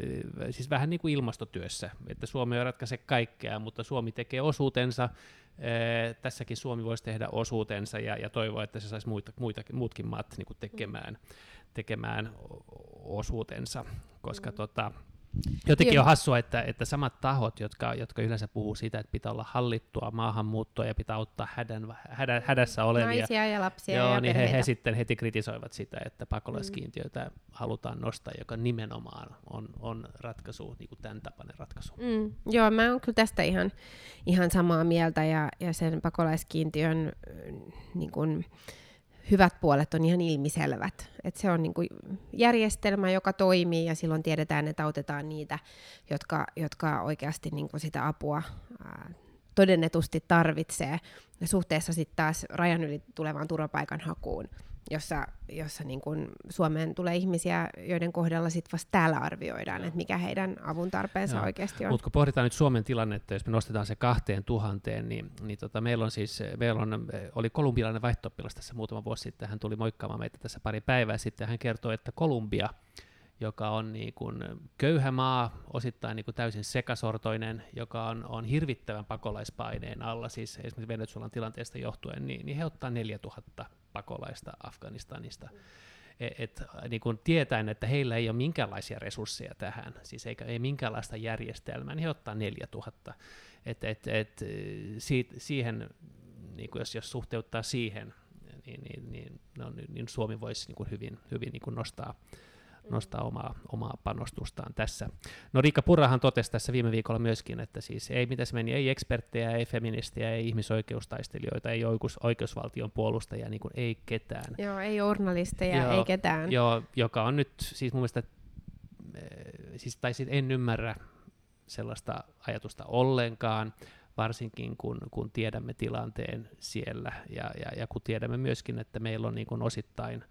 siis vähän niin kuin ilmastotyössä, että Suomi ei ratkaise kaikkea, mutta Suomi tekee osuutensa, tässäkin Suomi voisi tehdä osuutensa ja, ja toivoa, että se saisi muita, muita, muutkin maat niin tekemään, tekemään osuutensa, koska mm. tota, Jotenkin on hassua, että, että samat tahot, jotka, jotka yleensä puhuu siitä, että pitää olla hallittua maahanmuuttoa ja pitää auttaa hädän, hädä, hädässä olevia. Naisia ja lapsia joo, ja niin he, he, sitten heti kritisoivat sitä, että pakolaiskiintiöitä mm. halutaan nostaa, joka nimenomaan on, on ratkaisu, niin kuin tämän tapainen ratkaisu. Mm. Joo, mä oon kyllä tästä ihan, ihan samaa mieltä ja, ja sen pakolaiskiintiön niin kuin, hyvät puolet on ihan ilmiselvät. Et se on niinku järjestelmä, joka toimii ja silloin tiedetään, että autetaan niitä, jotka, jotka oikeasti niinku sitä apua ää, todennetusti tarvitsee. Ja suhteessa sitten taas rajan yli tulevaan turvapaikanhakuun jossa, jossa niin kun Suomeen tulee ihmisiä, joiden kohdalla sitten vasta täällä arvioidaan, että mikä heidän avun tarpeensa Joo. oikeasti on. Mutta kun pohditaan nyt Suomen tilannetta, jos me nostetaan se kahteen tuhanteen, niin, niin tota, meillä on siis, meillä on, oli kolumbialainen vaihto tässä muutama vuosi sitten, hän tuli moikkaamaan meitä tässä pari päivää sitten, hän kertoi, että Kolumbia, joka on niin kuin köyhä maa, osittain niin kuin täysin sekasortoinen, joka on, on hirvittävän pakolaispaineen alla, siis esimerkiksi Venezuelan tilanteesta johtuen, niin, niin he ottaa 4000 pakolaista Afganistanista. Et, et, niin kuin tietäen, että heillä ei ole minkäänlaisia resursseja tähän, siis eikä, ei minkäänlaista järjestelmää, niin he ottaa 4000. Et, et, et, siitä, siihen, niin kuin jos, jos suhteuttaa siihen, niin, niin, niin, no, niin Suomi voisi niin kuin hyvin, hyvin niin kuin nostaa, nostaa omaa, omaa panostustaan tässä. No Riikka Purrahan totesi tässä viime viikolla myöskin, että siis ei mitä se meni, ei eksperttejä, ei feministejä, ei ihmisoikeustaistelijoita, ei oikeus, oikeusvaltion puolustajia, niin kuin ei ketään. Joo, ei journalisteja, joo, ei ketään. Joo, joka on nyt siis mun mielestä, eh, siis, tai sit en ymmärrä sellaista ajatusta ollenkaan, varsinkin kun, kun tiedämme tilanteen siellä ja, ja, ja kun tiedämme myöskin, että meillä on niin kuin osittain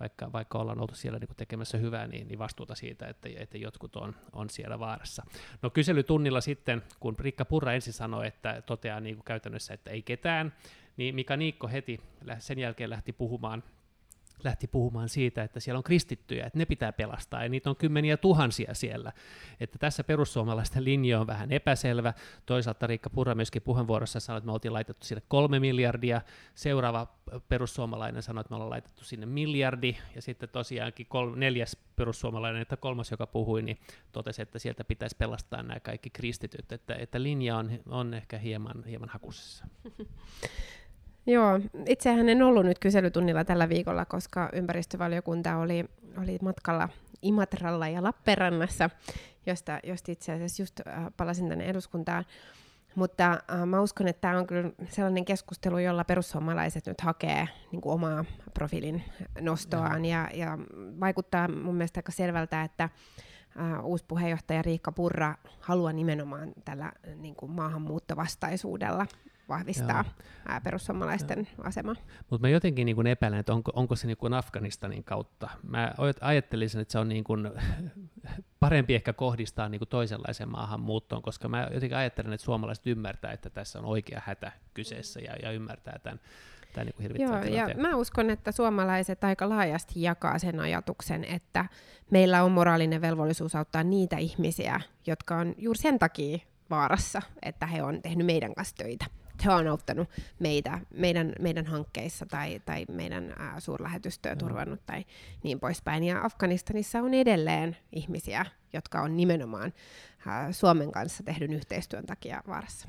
vaikka, vaikka ollaan oltu siellä niin kuin tekemässä hyvää, niin, niin vastuuta siitä, että, että jotkut on, on siellä vaarassa. No kyselytunnilla sitten, kun Rikka Purra ensin sanoi, että toteaa niin kuin käytännössä, että ei ketään, niin Mika Niikko heti sen jälkeen lähti puhumaan lähti puhumaan siitä, että siellä on kristittyjä, että ne pitää pelastaa, ja niitä on kymmeniä tuhansia siellä. Että tässä perussuomalaisten linja on vähän epäselvä. Toisaalta Riikka Purra myöskin puheenvuorossa sanoi, että me oltiin laitettu sille kolme miljardia. Seuraava perussuomalainen sanoi, että me ollaan laitettu sinne miljardi, ja sitten tosiaankin kol- neljäs perussuomalainen, että kolmas, joka puhui, niin totesi, että sieltä pitäisi pelastaa nämä kaikki kristityt, että, että linja on, on ehkä hieman, hieman hakusessa. Joo, itsehän en ollut nyt kyselytunnilla tällä viikolla, koska ympäristövaliokunta oli, oli matkalla Imatralla ja Lappeenrannassa, josta, josta itse asiassa just äh, palasin tänne eduskuntaan. Mutta äh, mä uskon, että tämä on kyllä sellainen keskustelu, jolla perussuomalaiset nyt hakee niin kuin omaa profiilin nostoaan ja, ja vaikuttaa mun mielestä aika selvältä, että äh, uusi puheenjohtaja Riikka Purra haluaa nimenomaan tällä niin kuin maahanmuuttovastaisuudella vahvistaa Joo. perussuomalaisten Joo. asemaa. Mutta mä jotenkin niin epäilen, että onko, onko se niin Afganistanin kautta. Mä ajattelisin, että se on niin kuin parempi ehkä kohdistaa niin kuin toisenlaiseen maahanmuuttoon, koska mä jotenkin ajattelen, että suomalaiset ymmärtää, että tässä on oikea hätä kyseessä ja, ja ymmärtää tämän Tämä niin Joo, ja mä uskon, että suomalaiset aika laajasti jakaa sen ajatuksen, että meillä on moraalinen velvollisuus auttaa niitä ihmisiä, jotka on juuri sen takia vaarassa, että he on tehnyt meidän kanssa töitä he on auttanut meitä meidän, meidän hankkeissa tai, tai meidän ää, suurlähetystöä turvannut tai niin poispäin. Ja Afganistanissa on edelleen ihmisiä, jotka on nimenomaan Suomen kanssa tehdyn yhteistyön takia vaarassa.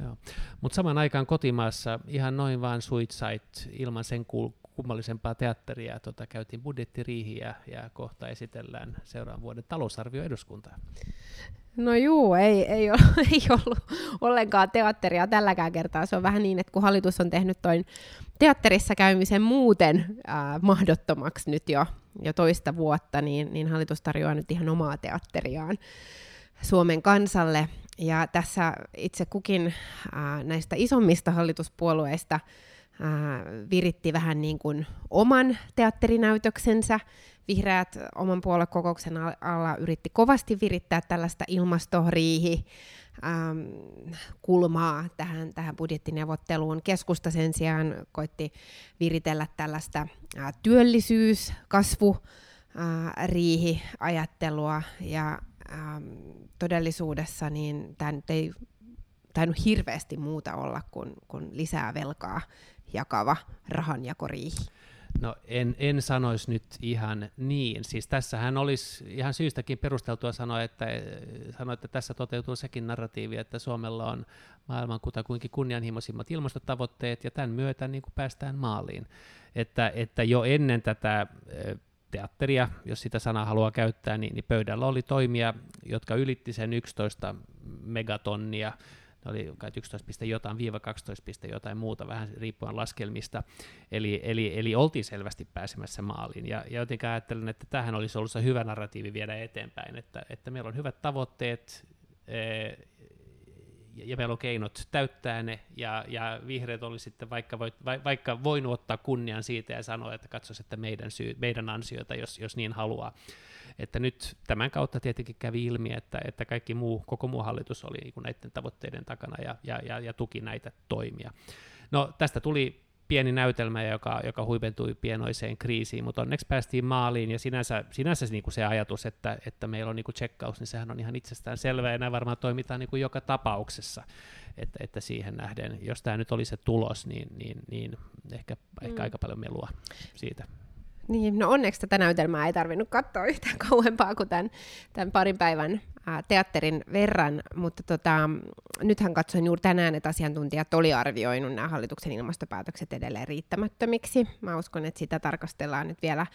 Mutta saman aikaan kotimaassa ihan noin vaan suitsait ilman sen kul- kummallisempaa teatteria. Tota, käytiin budjettiriihiä ja kohta esitellään seuraavan vuoden talousarvio eduskuntaa. No juu, ei, ei, ollut, ei ollut ollenkaan teatteria tälläkään kertaa. Se on vähän niin, että kun hallitus on tehnyt toin teatterissa käymisen muuten äh, mahdottomaksi nyt jo, jo toista vuotta, niin, niin hallitus tarjoaa nyt ihan omaa teatteriaan Suomen kansalle. Ja tässä itse kukin äh, näistä isommista hallituspuolueista – viritti vähän niin kuin oman teatterinäytöksensä. Vihreät oman puoluekokouksen alla yritti kovasti virittää tällaista ilmastoriihi ähm, kulmaa tähän, tähän budjettineuvotteluun. Keskusta sen sijaan koitti viritellä tällaista äh, työllisyys, kasvu, äh, riihi-ajattelua ja ähm, todellisuudessa niin tämä ei tainnut hirveästi muuta olla kuin, kuin lisää velkaa jakava rahanjakoriihi? No en, en sanoisi nyt ihan niin. Siis tässähän olisi ihan syystäkin perusteltua sanoa, että, sanoa, että tässä toteutuu sekin narratiivi, että Suomella on maailman kutakuinkin kunnianhimoisimmat ilmastotavoitteet ja tämän myötä niin kuin päästään maaliin. Että, että jo ennen tätä teatteria, jos sitä sanaa haluaa käyttää, niin, niin pöydällä oli toimia, jotka ylitti sen 11 megatonnia ne oli 11 piste jotain, viiva 12 piste jotain muuta, vähän riippuen laskelmista, eli, eli, eli oltiin selvästi pääsemässä maaliin, ja, ja jotenkin ajattelen, että tähän olisi ollut se hyvä narratiivi viedä eteenpäin, että, että meillä on hyvät tavoitteet, ja meillä on keinot täyttää ne, ja, ja vihreät oli sitten vaikka, voit, va, vaikka voinut ottaa kunnian siitä ja sanoa, että katsoisi, että meidän, syy, meidän ansiota, jos, jos niin haluaa. Että nyt tämän kautta tietenkin kävi ilmi, että, että kaikki muu, koko muu hallitus oli niin näiden tavoitteiden takana ja, ja, ja, ja tuki näitä toimia. No tästä tuli pieni näytelmä, joka, joka huipentui pienoiseen kriisiin, mutta onneksi päästiin maaliin, ja sinänsä, sinänsä niin kuin se ajatus, että, että meillä on niin kuin checkaus, niin sehän on ihan itsestään selvä, ja näin varmaan toimitaan niin kuin joka tapauksessa, että, että siihen nähden, jos tämä nyt oli se tulos, niin, niin, niin ehkä, mm. ehkä aika paljon melua siitä. Niin, no onneksi tätä näytelmää ei tarvinnut katsoa yhtään kauempaa kuin tämän, tämän parin päivän teatterin verran, mutta tota, nythän katsoin juuri tänään, että asiantuntijat oli arvioinut nämä hallituksen ilmastopäätökset edelleen riittämättömiksi. Mä uskon, että sitä tarkastellaan nyt vielä,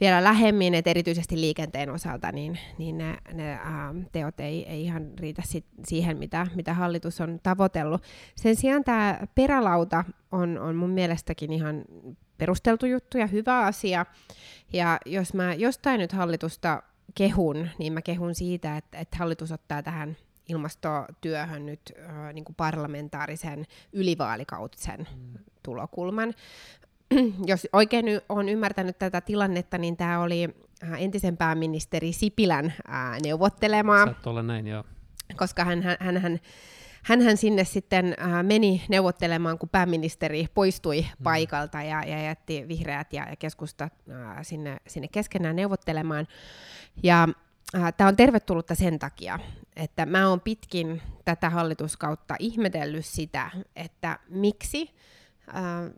vielä lähemmin, että erityisesti liikenteen osalta niin, niin ne, ne teot ei, ei ihan riitä sit siihen, mitä, mitä hallitus on tavoitellut. Sen sijaan tämä perälauta on, on mun mielestäkin ihan perusteltu juttu ja hyvä asia. Ja jos mä jostain nyt hallitusta kehun, niin mä kehun siitä, että, että hallitus ottaa tähän ilmastotyöhön nyt äh, niin kuin parlamentaarisen ylivaalikautisen mm. tulokulman. Jos oikein olen ymmärtänyt tätä tilannetta, niin tämä oli entisen pääministeri Sipilän äh, neuvottelemaa. Saat olla näin, joo. Koska hän, hän, hän, hän hänhän sinne sitten äh, meni neuvottelemaan, kun pääministeri poistui mm. paikalta ja, ja jätti vihreät ja, ja keskusta äh, sinne, sinne keskenään neuvottelemaan. Ja äh, tämä on tervetullutta sen takia, että mä oon pitkin tätä hallituskautta ihmetellyt sitä, että miksi äh,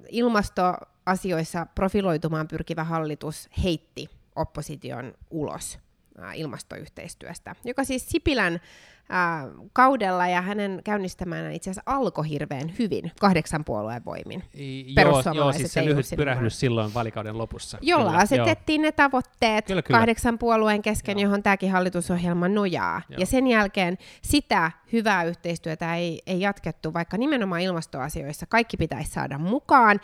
ilmastoasioissa profiloitumaan pyrkivä hallitus heitti opposition ulos ilmastoyhteistyöstä, joka siis Sipilän ää, kaudella ja hänen käynnistämään itse asiassa alkoi hirveän hyvin kahdeksan puolueen voimin. Joo, joo siis se lyhyt pyrähdys silloin valikauden lopussa. Jolla kyllä, asetettiin joo. ne tavoitteet kyllä, kyllä. kahdeksan puolueen kesken, joo. johon tämäkin hallitusohjelma nojaa. Joo. Ja sen jälkeen sitä hyvää yhteistyötä ei, ei jatkettu, vaikka nimenomaan ilmastoasioissa kaikki pitäisi saada mukaan,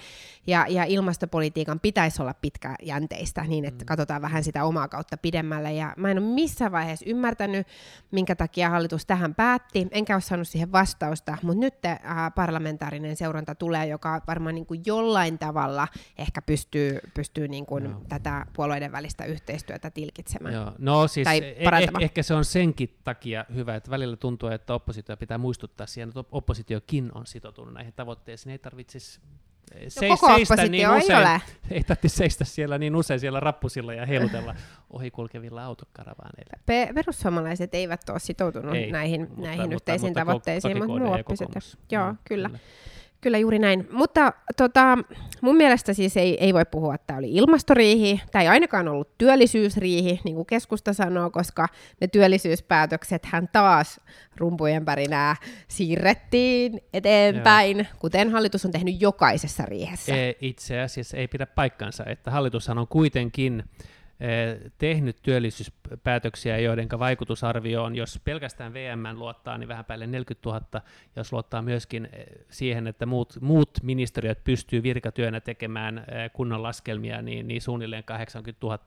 ja, ja ilmastopolitiikan pitäisi olla pitkäjänteistä, niin että mm. katsotaan vähän sitä omaa kautta pidemmälle. Ja mä en ole missään vaiheessa ymmärtänyt, minkä takia hallitus tähän päätti, enkä ole saanut siihen vastausta, mutta nyt äh, parlamentaarinen seuranta tulee, joka varmaan niin kuin jollain tavalla ehkä pystyy, pystyy niin kuin tätä puolueiden välistä yhteistyötä tilkitsemään. Joo. No siis tai e- eh- ehkä se on senkin takia hyvä, että välillä tuntuu, että oppositio pitää muistuttaa siihen, että oppositiokin on sitoutunut näihin tavoitteisiin. Ei tarvitsisi se, no, koko seistä niin usein, ei ole. Ei tarvitse seistä siellä niin usein siellä rappusilla ja heilutella ohikulkevilla autokaravaaneilla. Pe- perussuomalaiset eivät ole sitoutunut ei, näihin, mutta, näihin mutta, yhteisiin mutta, tavoitteisiin, mutta muu oppositio. Joo, mm, kyllä. kyllä. Kyllä juuri näin. Mutta tota, mun mielestä siis ei, ei voi puhua, että tämä oli ilmastoriihi. Tämä ei ainakaan ollut työllisyysriihi, niin kuin keskusta sanoo, koska ne työllisyyspäätökset hän taas rumpujen pärinää siirrettiin eteenpäin, Joo. kuten hallitus on tehnyt jokaisessa riihessä. E, itse asiassa ei pidä paikkansa, että hallitushan on kuitenkin tehnyt työllisyyspäätöksiä, joiden vaikutusarvio on, jos pelkästään VM luottaa, niin vähän päälle 40 000, jos luottaa myöskin eh, siihen, että muut, muut ministeriöt pystyy virkatyönä tekemään eh, kunnon laskelmia, niin, niin suunnilleen 80 000,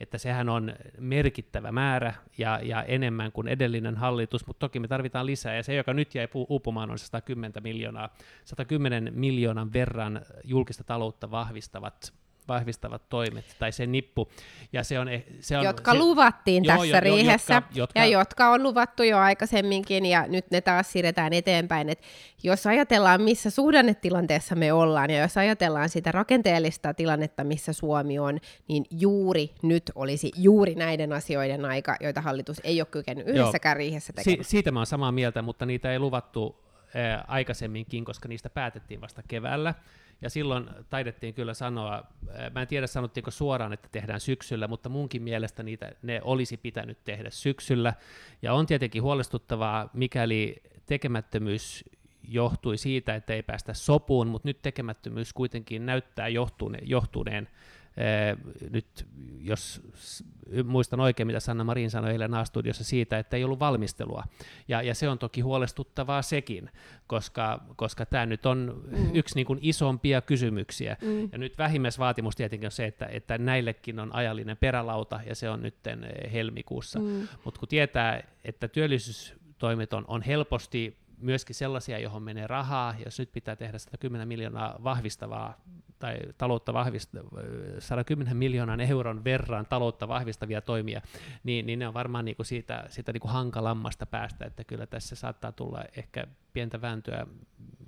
että sehän on merkittävä määrä ja, ja enemmän kuin edellinen hallitus, mutta toki me tarvitaan lisää, ja se, joka nyt jäi uupumaan, on 110 miljoonaa, 110 miljoonan verran julkista taloutta vahvistavat vahvistavat toimet, tai se nippu. Ja se on, e- se on, jotka se, luvattiin joo, tässä jo, riihessä, jotka, jotka, ja jotka on luvattu jo aikaisemminkin, ja nyt ne taas siirretään eteenpäin. Et jos ajatellaan, missä suhdannetilanteessa me ollaan, ja jos ajatellaan sitä rakenteellista tilannetta, missä Suomi on, niin juuri nyt olisi juuri näiden asioiden aika, joita hallitus ei ole kykennyt yhdessäkään joo. riihessä tekemään. Si- siitä mä olen samaa mieltä, mutta niitä ei luvattu ää, aikaisemminkin, koska niistä päätettiin vasta keväällä. Ja silloin taidettiin kyllä sanoa, mä en tiedä sanottiinko suoraan, että tehdään syksyllä, mutta munkin mielestä niitä, ne olisi pitänyt tehdä syksyllä. Ja on tietenkin huolestuttavaa, mikäli tekemättömyys johtui siitä, että ei päästä sopuun, mutta nyt tekemättömyys kuitenkin näyttää johtuneen, johtuneen nyt jos muistan oikein, mitä Sanna Marin sanoi eilen A-studiossa siitä, että ei ollut valmistelua. Ja, ja se on toki huolestuttavaa sekin, koska, koska tämä nyt on mm. yksi niin kuin isompia kysymyksiä. Mm. Ja nyt vähimmäisvaatimus tietenkin on se, että, että näillekin on ajallinen perälauta, ja se on nyt helmikuussa. Mm. Mutta kun tietää, että työllisyystoimet on, on helposti myöskin sellaisia, johon menee rahaa, jos nyt pitää tehdä 110 miljoonaa vahvistavaa tai taloutta vahvistavaa, 110 miljoonan euron verran taloutta vahvistavia toimia, niin, niin ne on varmaan niin kuin siitä, siitä niin kuin hankalammasta päästä, että kyllä tässä saattaa tulla ehkä pientä vääntöä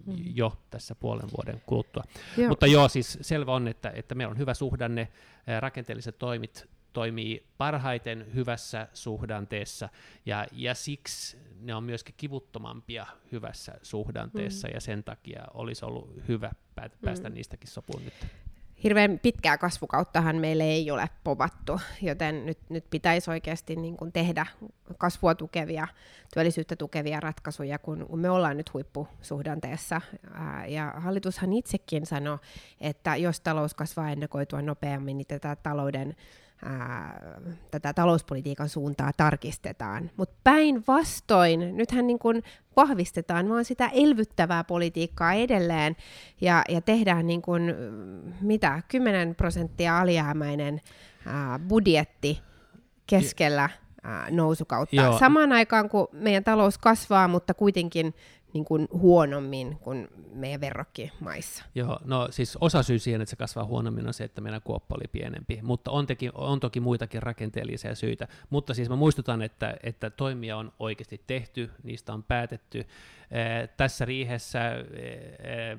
mm. jo tässä puolen vuoden kuluttua. Joo. Mutta joo, siis selvä on, että, että meillä on hyvä suhdanne, rakenteelliset toimit toimii parhaiten hyvässä suhdanteessa, ja, ja siksi ne on myöskin kivuttomampia hyvässä suhdanteessa, mm. ja sen takia olisi ollut hyvä päästä mm. niistäkin sopuun nyt. Hirveän pitkää kasvukauttahan meille ei ole povattu, joten nyt, nyt pitäisi oikeasti niin kuin tehdä kasvua tukevia, työllisyyttä tukevia ratkaisuja, kun, kun me ollaan nyt huippusuhdanteessa. Ää, ja hallitushan itsekin sanoi, että jos talous kasvaa ennakoitua nopeammin, niin tätä talouden ää, tätä talouspolitiikan suuntaa tarkistetaan. Mutta päinvastoin, nythän niin kun vahvistetaan vaan sitä elvyttävää politiikkaa edelleen ja, ja tehdään niin kun, mitä, 10 prosenttia alijäämäinen ää, budjetti keskellä ää, nousukautta. Joo. Samaan aikaan, kun meidän talous kasvaa, mutta kuitenkin niin kuin huonommin kuin meidän verrokkimaissa. Joo, no siis osa syy siihen, että se kasvaa huonommin on se, että meidän kuoppa oli pienempi, mutta on, teki, on toki muitakin rakenteellisia syitä. Mutta siis mä muistutan, että, että toimia on oikeasti tehty, niistä on päätetty. Ee, tässä riihessä ee,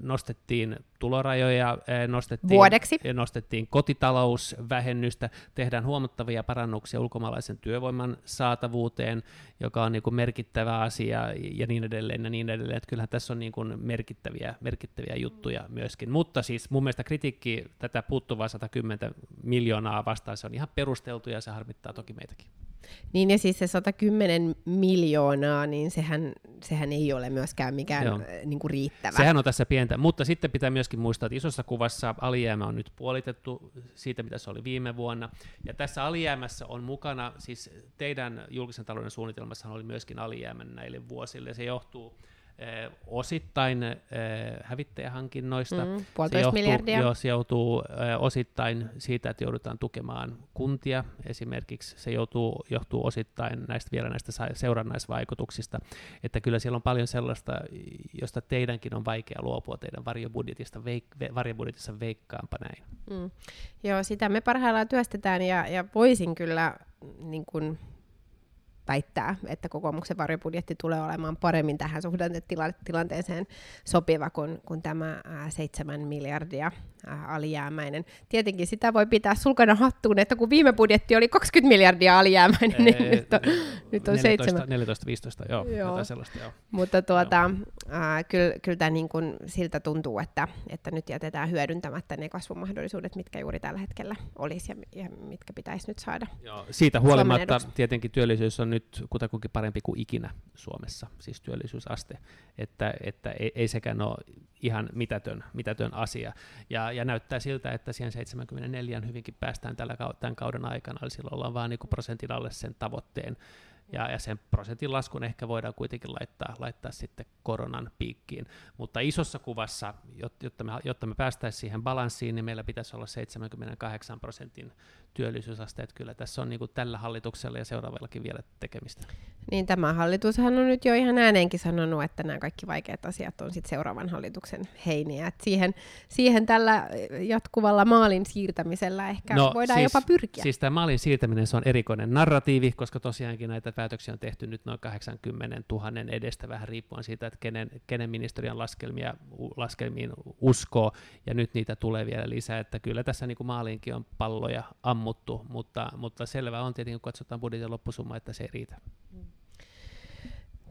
nostettiin tulorajoja, nostettiin, Vuodeksi. nostettiin kotitalousvähennystä, tehdään huomattavia parannuksia ulkomaalaisen työvoiman saatavuuteen, joka on niin kuin merkittävä asia ja niin edelleen ja niin edelleen. Että kyllähän tässä on niin kuin merkittäviä, merkittäviä juttuja myöskin. Mutta siis mun mielestä kritiikki tätä puuttuvaa 110 miljoonaa vastaan, se on ihan perusteltu ja se harmittaa toki meitäkin. Niin ja siis se 110 miljoonaa, niin sehän, sehän ei ole myöskään mikään Joo. niin kuin riittävä. Sehän on tässä pientä, mutta sitten pitää myöskin muistaa, että isossa kuvassa alijäämä on nyt puolitettu siitä, mitä se oli viime vuonna. Ja tässä alijäämässä on mukana, siis teidän julkisen talouden suunnitelmassa oli myöskin alijäämän näille vuosille. Se johtuu Eh, osittain eh, hävittäjähankinnoista. Mm, se johtuu, miljardia. Jo, se joutuu eh, osittain siitä, että joudutaan tukemaan kuntia esimerkiksi. Se joutuu, johtuu osittain näistä vielä näistä seurannaisvaikutuksista. Että kyllä siellä on paljon sellaista, josta teidänkin on vaikea luopua teidän varjobudjetista, veik- varjobudjetissa veikkaanpa näin. Mm. Joo, sitä me parhaillaan työstetään ja, ja voisin kyllä niin kun väittää, että kokoomuksen varjobudjetti tulee olemaan paremmin tähän suhdannetilanteeseen sopiva kuin, kuin tämä 7 miljardia äh, alijäämäinen. Tietenkin sitä voi pitää sulkana hattuun, että kun viime budjetti oli 20 miljardia alijäämäinen, niin Ee, nyt on, nyt on 7. 14-15, joo, Joo. jotain sellaista, joo. Mutta tuota, äh, kyllä, kyllä tämä niin kuin siltä tuntuu, että, että nyt jätetään hyödyntämättä ne kasvumahdollisuudet, mitkä juuri tällä hetkellä olisi ja, ja mitkä pitäisi nyt saada. Joo, siitä huolimatta tietenkin työllisyys on nyt kutakuinkin parempi kuin ikinä Suomessa, siis työllisyysaste, että, että ei, ei sekään ole ihan mitätön, mitätön asia. Ja, ja näyttää siltä, että siihen 74 hyvinkin päästään tällä, tämän kauden aikana, eli silloin ollaan vain niin prosentin alle sen tavoitteen. Ja, ja sen prosentin laskun ehkä voidaan kuitenkin laittaa, laittaa sitten koronan piikkiin. Mutta isossa kuvassa, jot- jotta me, jotta me päästäisiin siihen balanssiin, niin meillä pitäisi olla 78 prosentin työllisyysaste. Että kyllä tässä on niin kuin tällä hallituksella ja seuraavallakin vielä tekemistä. Niin tämä hallitushan on nyt jo ihan ääneenkin sanonut, että nämä kaikki vaikeat asiat on sitten seuraavan hallituksen heiniä. Et siihen, siihen tällä jatkuvalla maalin siirtämisellä ehkä no, voidaan siis, jopa pyrkiä. Siis tämä maalin siirtäminen se on erikoinen narratiivi, koska tosiaankin näitä päätöksiä on tehty nyt noin 80 000 edestä, vähän riippuen siitä, että kenen, kenen ministeriön laskelmia, laskelmiin uskoo, ja nyt niitä tulee vielä lisää, että kyllä tässä niin kuin maaliinkin on palloja ammuttu, mutta, mutta selvä on tietenkin, kun katsotaan budjetin loppusumma, että se ei riitä.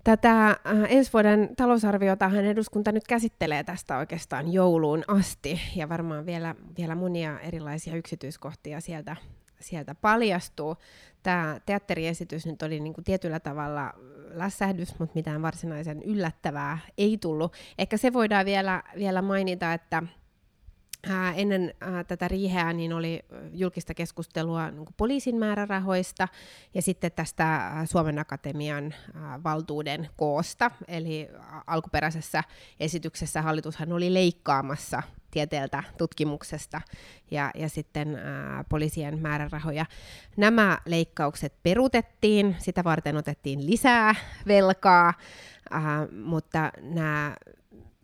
Tätä äh, ensi vuoden talousarviotahan eduskunta nyt käsittelee tästä oikeastaan jouluun asti, ja varmaan vielä, vielä monia erilaisia yksityiskohtia sieltä, sieltä paljastuu. Tämä teatteriesitys nyt oli niin kuin tietyllä tavalla lässähdys, mutta mitään varsinaisen yllättävää ei tullut. Ehkä se voidaan vielä, vielä mainita, että Ää, ennen ää, tätä riiheä niin oli julkista keskustelua niin poliisin määrärahoista ja sitten tästä ää, Suomen Akatemian valtuuden koosta. Eli alkuperäisessä esityksessä hallitushan oli leikkaamassa tieteeltä tutkimuksesta ja, ja sitten ää, poliisien määrärahoja. Nämä leikkaukset peruutettiin, sitä varten otettiin lisää velkaa, ää, mutta nämä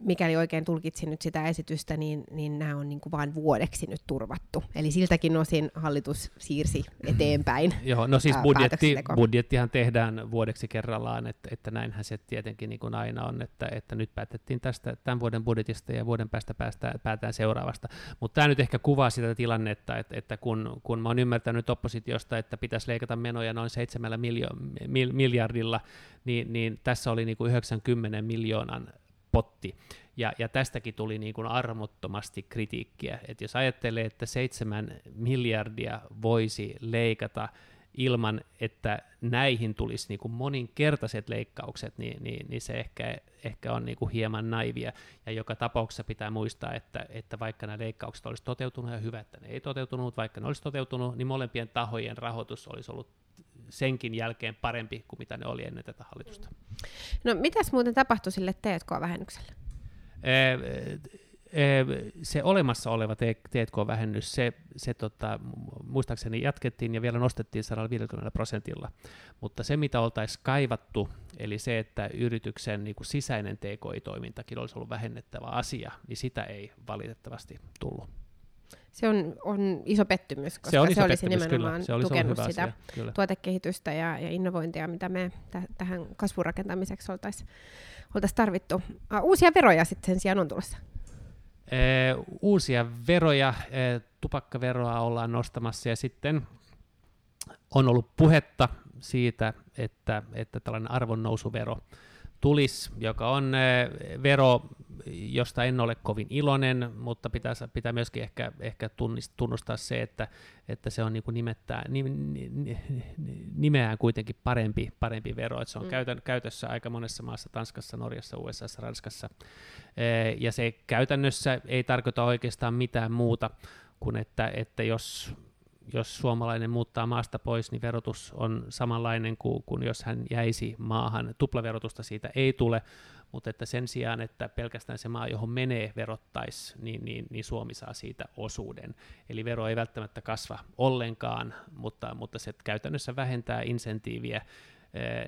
mikäli oikein tulkitsin nyt sitä esitystä, niin, niin nämä on niin kuin vain vuodeksi nyt turvattu. Eli siltäkin osin hallitus siirsi eteenpäin. Joo, no siis budjetti, budjettihan tehdään vuodeksi kerrallaan, että, että näinhän se tietenkin niin kuin aina on, että, että nyt päätettiin tästä tämän vuoden budjetista ja vuoden päästä päästään, päätään seuraavasta. Mutta tämä nyt ehkä kuvaa sitä tilannetta, että, että kun, kun mä oon ymmärtänyt oppositiosta, että pitäisi leikata menoja noin 7 miljo- mil, miljardilla, niin, niin tässä oli niin kuin 90 miljoonan potti. Ja, ja tästäkin tuli niin kuin armottomasti kritiikkiä. että jos ajattelee, että seitsemän miljardia voisi leikata ilman, että näihin tulisi niin kuin moninkertaiset leikkaukset, niin, niin, niin se ehkä, ehkä on niin kuin hieman naivia. Ja joka tapauksessa pitää muistaa, että, että vaikka nämä leikkaukset olisi toteutunut ja hyvä, että ne ei toteutunut, vaikka ne olisi toteutunut, niin molempien tahojen rahoitus olisi ollut senkin jälkeen parempi kuin mitä ne oli ennen tätä hallitusta. No mitäs muuten tapahtui sille T&K-vähennykselle? se olemassa oleva T&K-vähennys, se, se tota, muistaakseni jatkettiin ja vielä nostettiin 150 prosentilla, mutta se mitä oltaisiin kaivattu, eli se, että yrityksen niin kuin sisäinen TKI-toimintakin olisi ollut vähennettävä asia, niin sitä ei valitettavasti tullut. Se on, on iso pettymys, koska se, on iso se olisi pettymys, nimenomaan kyllä. Se olisi tukenut sitä asia, tuotekehitystä ja, ja innovointia, mitä me t- tähän kasvurakentamiseksi oltaisiin oltais tarvittu. Uh, uusia veroja sitten sen sijaan on tulossa. Ee, uusia veroja, ee, tupakkaveroa ollaan nostamassa ja sitten on ollut puhetta siitä, että, että tällainen arvonnousuvero tulisi, joka on ee, vero, josta en ole kovin iloinen, mutta pitää, pitää myöskin ehkä, ehkä tunnustaa se, että, että se on niin kuin nimettää, nimeään kuitenkin parempi, parempi vero. Että se on mm. käytön, käytössä aika monessa maassa, Tanskassa, Norjassa, USA, Ranskassa. Ja se käytännössä ei tarkoita oikeastaan mitään muuta kuin, että, että jos jos suomalainen muuttaa maasta pois, niin verotus on samanlainen kuin, kuin jos hän jäisi maahan. Tuplaverotusta siitä ei tule, mutta että sen sijaan, että pelkästään se maa, johon menee, verottaisi, niin, niin, niin Suomi saa siitä osuuden. Eli vero ei välttämättä kasva ollenkaan, mutta, mutta se käytännössä vähentää insentiiviä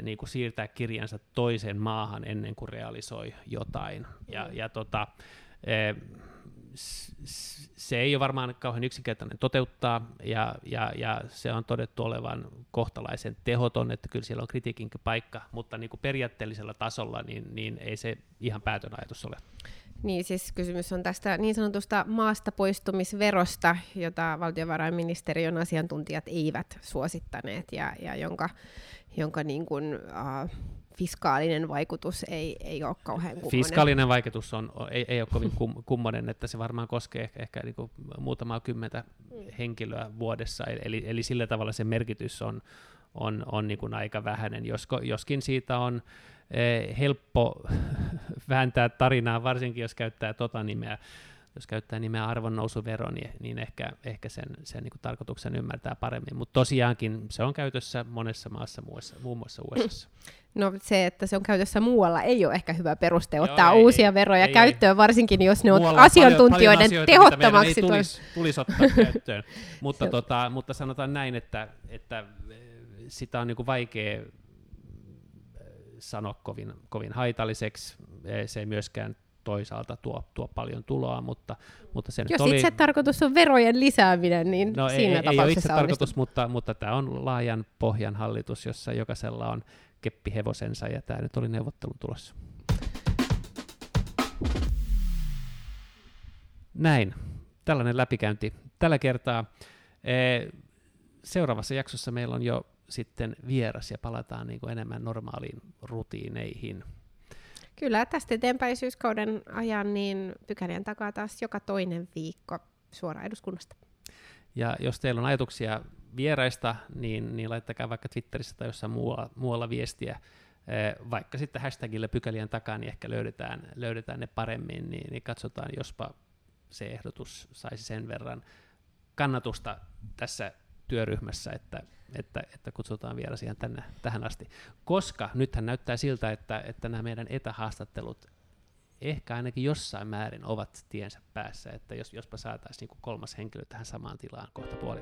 niin kuin siirtää kirjansa toiseen maahan ennen kuin realisoi jotain. Ja, ja tota, se ei ole varmaan kauhean yksinkertainen toteuttaa, ja, ja, ja se on todettu olevan kohtalaisen tehoton, että kyllä siellä on kritiikin paikka, mutta niin kuin periaatteellisella tasolla niin, niin ei se ihan päätön ajatus ole. Niin, siis kysymys on tästä niin sanotusta maasta poistumisverosta, jota valtiovarainministeriön asiantuntijat eivät suosittaneet ja, ja jonka, jonka niin kuin, uh, fiskaalinen vaikutus ei, ei ole kauhean kummonen. Fiskaalinen vaikutus on, ei, ei ole kovin kum, kummonen, että se varmaan koskee ehkä, ehkä niin kuin muutamaa kymmentä mm. henkilöä vuodessa, eli, eli sillä tavalla se merkitys on, on, on niin kuin aika vähäinen, Josko, joskin siitä on eh, helppo vääntää tarinaa, varsinkin jos käyttää tota nimeä, jos käyttää nimeä arvonnousuvero, niin, niin ehkä, ehkä sen, sen niin tarkoituksen ymmärtää paremmin. Mutta tosiaankin se on käytössä monessa maassa, muassa, muun muassa USA. No se, että se on käytössä muualla, ei ole ehkä hyvä peruste ottaa Joo, uusia ei, veroja ei, käyttöön, ei. varsinkin jos ne on asiantuntijoiden paljon, paljon tehottomaksi. Ei tulisi, tulisi ottaa käyttöön. mutta, tota, mutta sanotaan näin, että, että eh, sitä on niin kuin vaikea eh, sanoa kovin, kovin haitalliseksi. Eh, se ei myöskään toisaalta tuo, tuo paljon tuloa, mutta, mutta se Jos oli... itse tarkoitus on verojen lisääminen, niin no, siinä ei, ei ole itse tarkoitus, mutta, mutta tämä on laajan pohjan hallitus, jossa jokaisella on keppihevosensa, ja tämä nyt oli neuvottelun tulossa. Näin, tällainen läpikäynti tällä kertaa. Seuraavassa jaksossa meillä on jo sitten vieras ja palataan niin kuin enemmän normaaliin rutiineihin. Kyllä, tästä eteenpäin syyskauden ajan niin pykälien takaa taas joka toinen viikko suoraan eduskunnasta. Ja jos teillä on ajatuksia vieraista, niin, niin laittakaa vaikka Twitterissä tai jossain muualla, muualla viestiä, eh, vaikka sitten hashtagille pykälien takaa, niin ehkä löydetään, löydetään ne paremmin, niin, niin katsotaan, jospa se ehdotus saisi sen verran kannatusta tässä työryhmässä, että, että, että kutsutaan vielä siihen tänne, tähän asti. Koska nythän näyttää siltä, että, että nämä meidän etähaastattelut ehkä ainakin jossain määrin ovat tiensä päässä, että jos, jospa saataisiin niin kolmas henkilö tähän samaan tilaan kohta puoli.